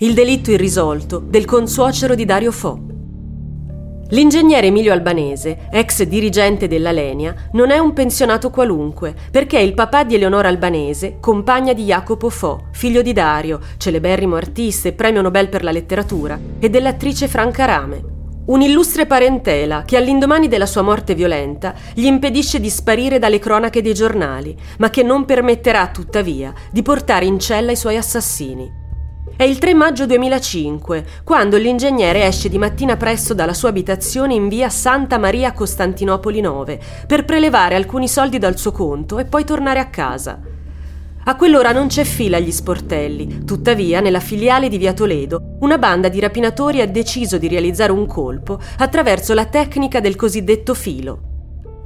Il delitto irrisolto del consuocero di Dario Fo. L'ingegnere Emilio Albanese, ex dirigente della Lenia, non è un pensionato qualunque, perché è il papà di Eleonora Albanese, compagna di Jacopo Fo, figlio di Dario, celeberrimo artista e premio Nobel per la letteratura, e dell'attrice Franca Rame. Un'illustre parentela che all'indomani della sua morte violenta gli impedisce di sparire dalle cronache dei giornali, ma che non permetterà tuttavia di portare in cella i suoi assassini. È il 3 maggio 2005, quando l'ingegnere esce di mattina presto dalla sua abitazione in via Santa Maria Costantinopoli 9 per prelevare alcuni soldi dal suo conto e poi tornare a casa. A quell'ora non c'è fila agli sportelli, tuttavia nella filiale di Via Toledo una banda di rapinatori ha deciso di realizzare un colpo attraverso la tecnica del cosiddetto filo.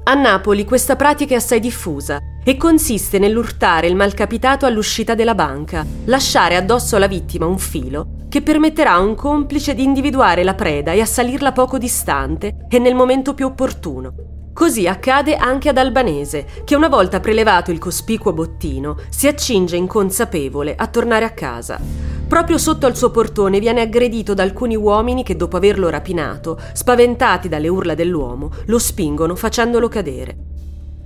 A Napoli questa pratica è assai diffusa e consiste nell'urtare il malcapitato all'uscita della banca, lasciare addosso alla vittima un filo che permetterà a un complice di individuare la preda e assalirla poco distante e nel momento più opportuno. Così accade anche ad Albanese, che una volta prelevato il cospicuo bottino si accinge inconsapevole a tornare a casa. Proprio sotto al suo portone viene aggredito da alcuni uomini che dopo averlo rapinato, spaventati dalle urla dell'uomo, lo spingono facendolo cadere.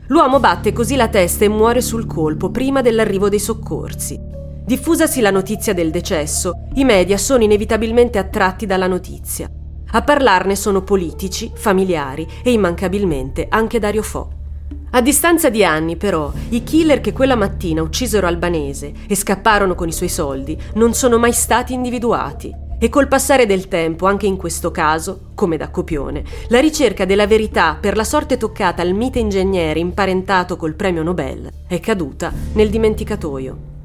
L'uomo batte così la testa e muore sul colpo prima dell'arrivo dei soccorsi. Diffusasi la notizia del decesso, i media sono inevitabilmente attratti dalla notizia. A parlarne sono politici, familiari e immancabilmente anche Dario Fo. A distanza di anni, però, i killer che quella mattina uccisero Albanese e scapparono con i suoi soldi non sono mai stati individuati. E col passare del tempo, anche in questo caso, come da copione, la ricerca della verità per la sorte toccata al mite ingegnere imparentato col premio Nobel è caduta nel dimenticatoio.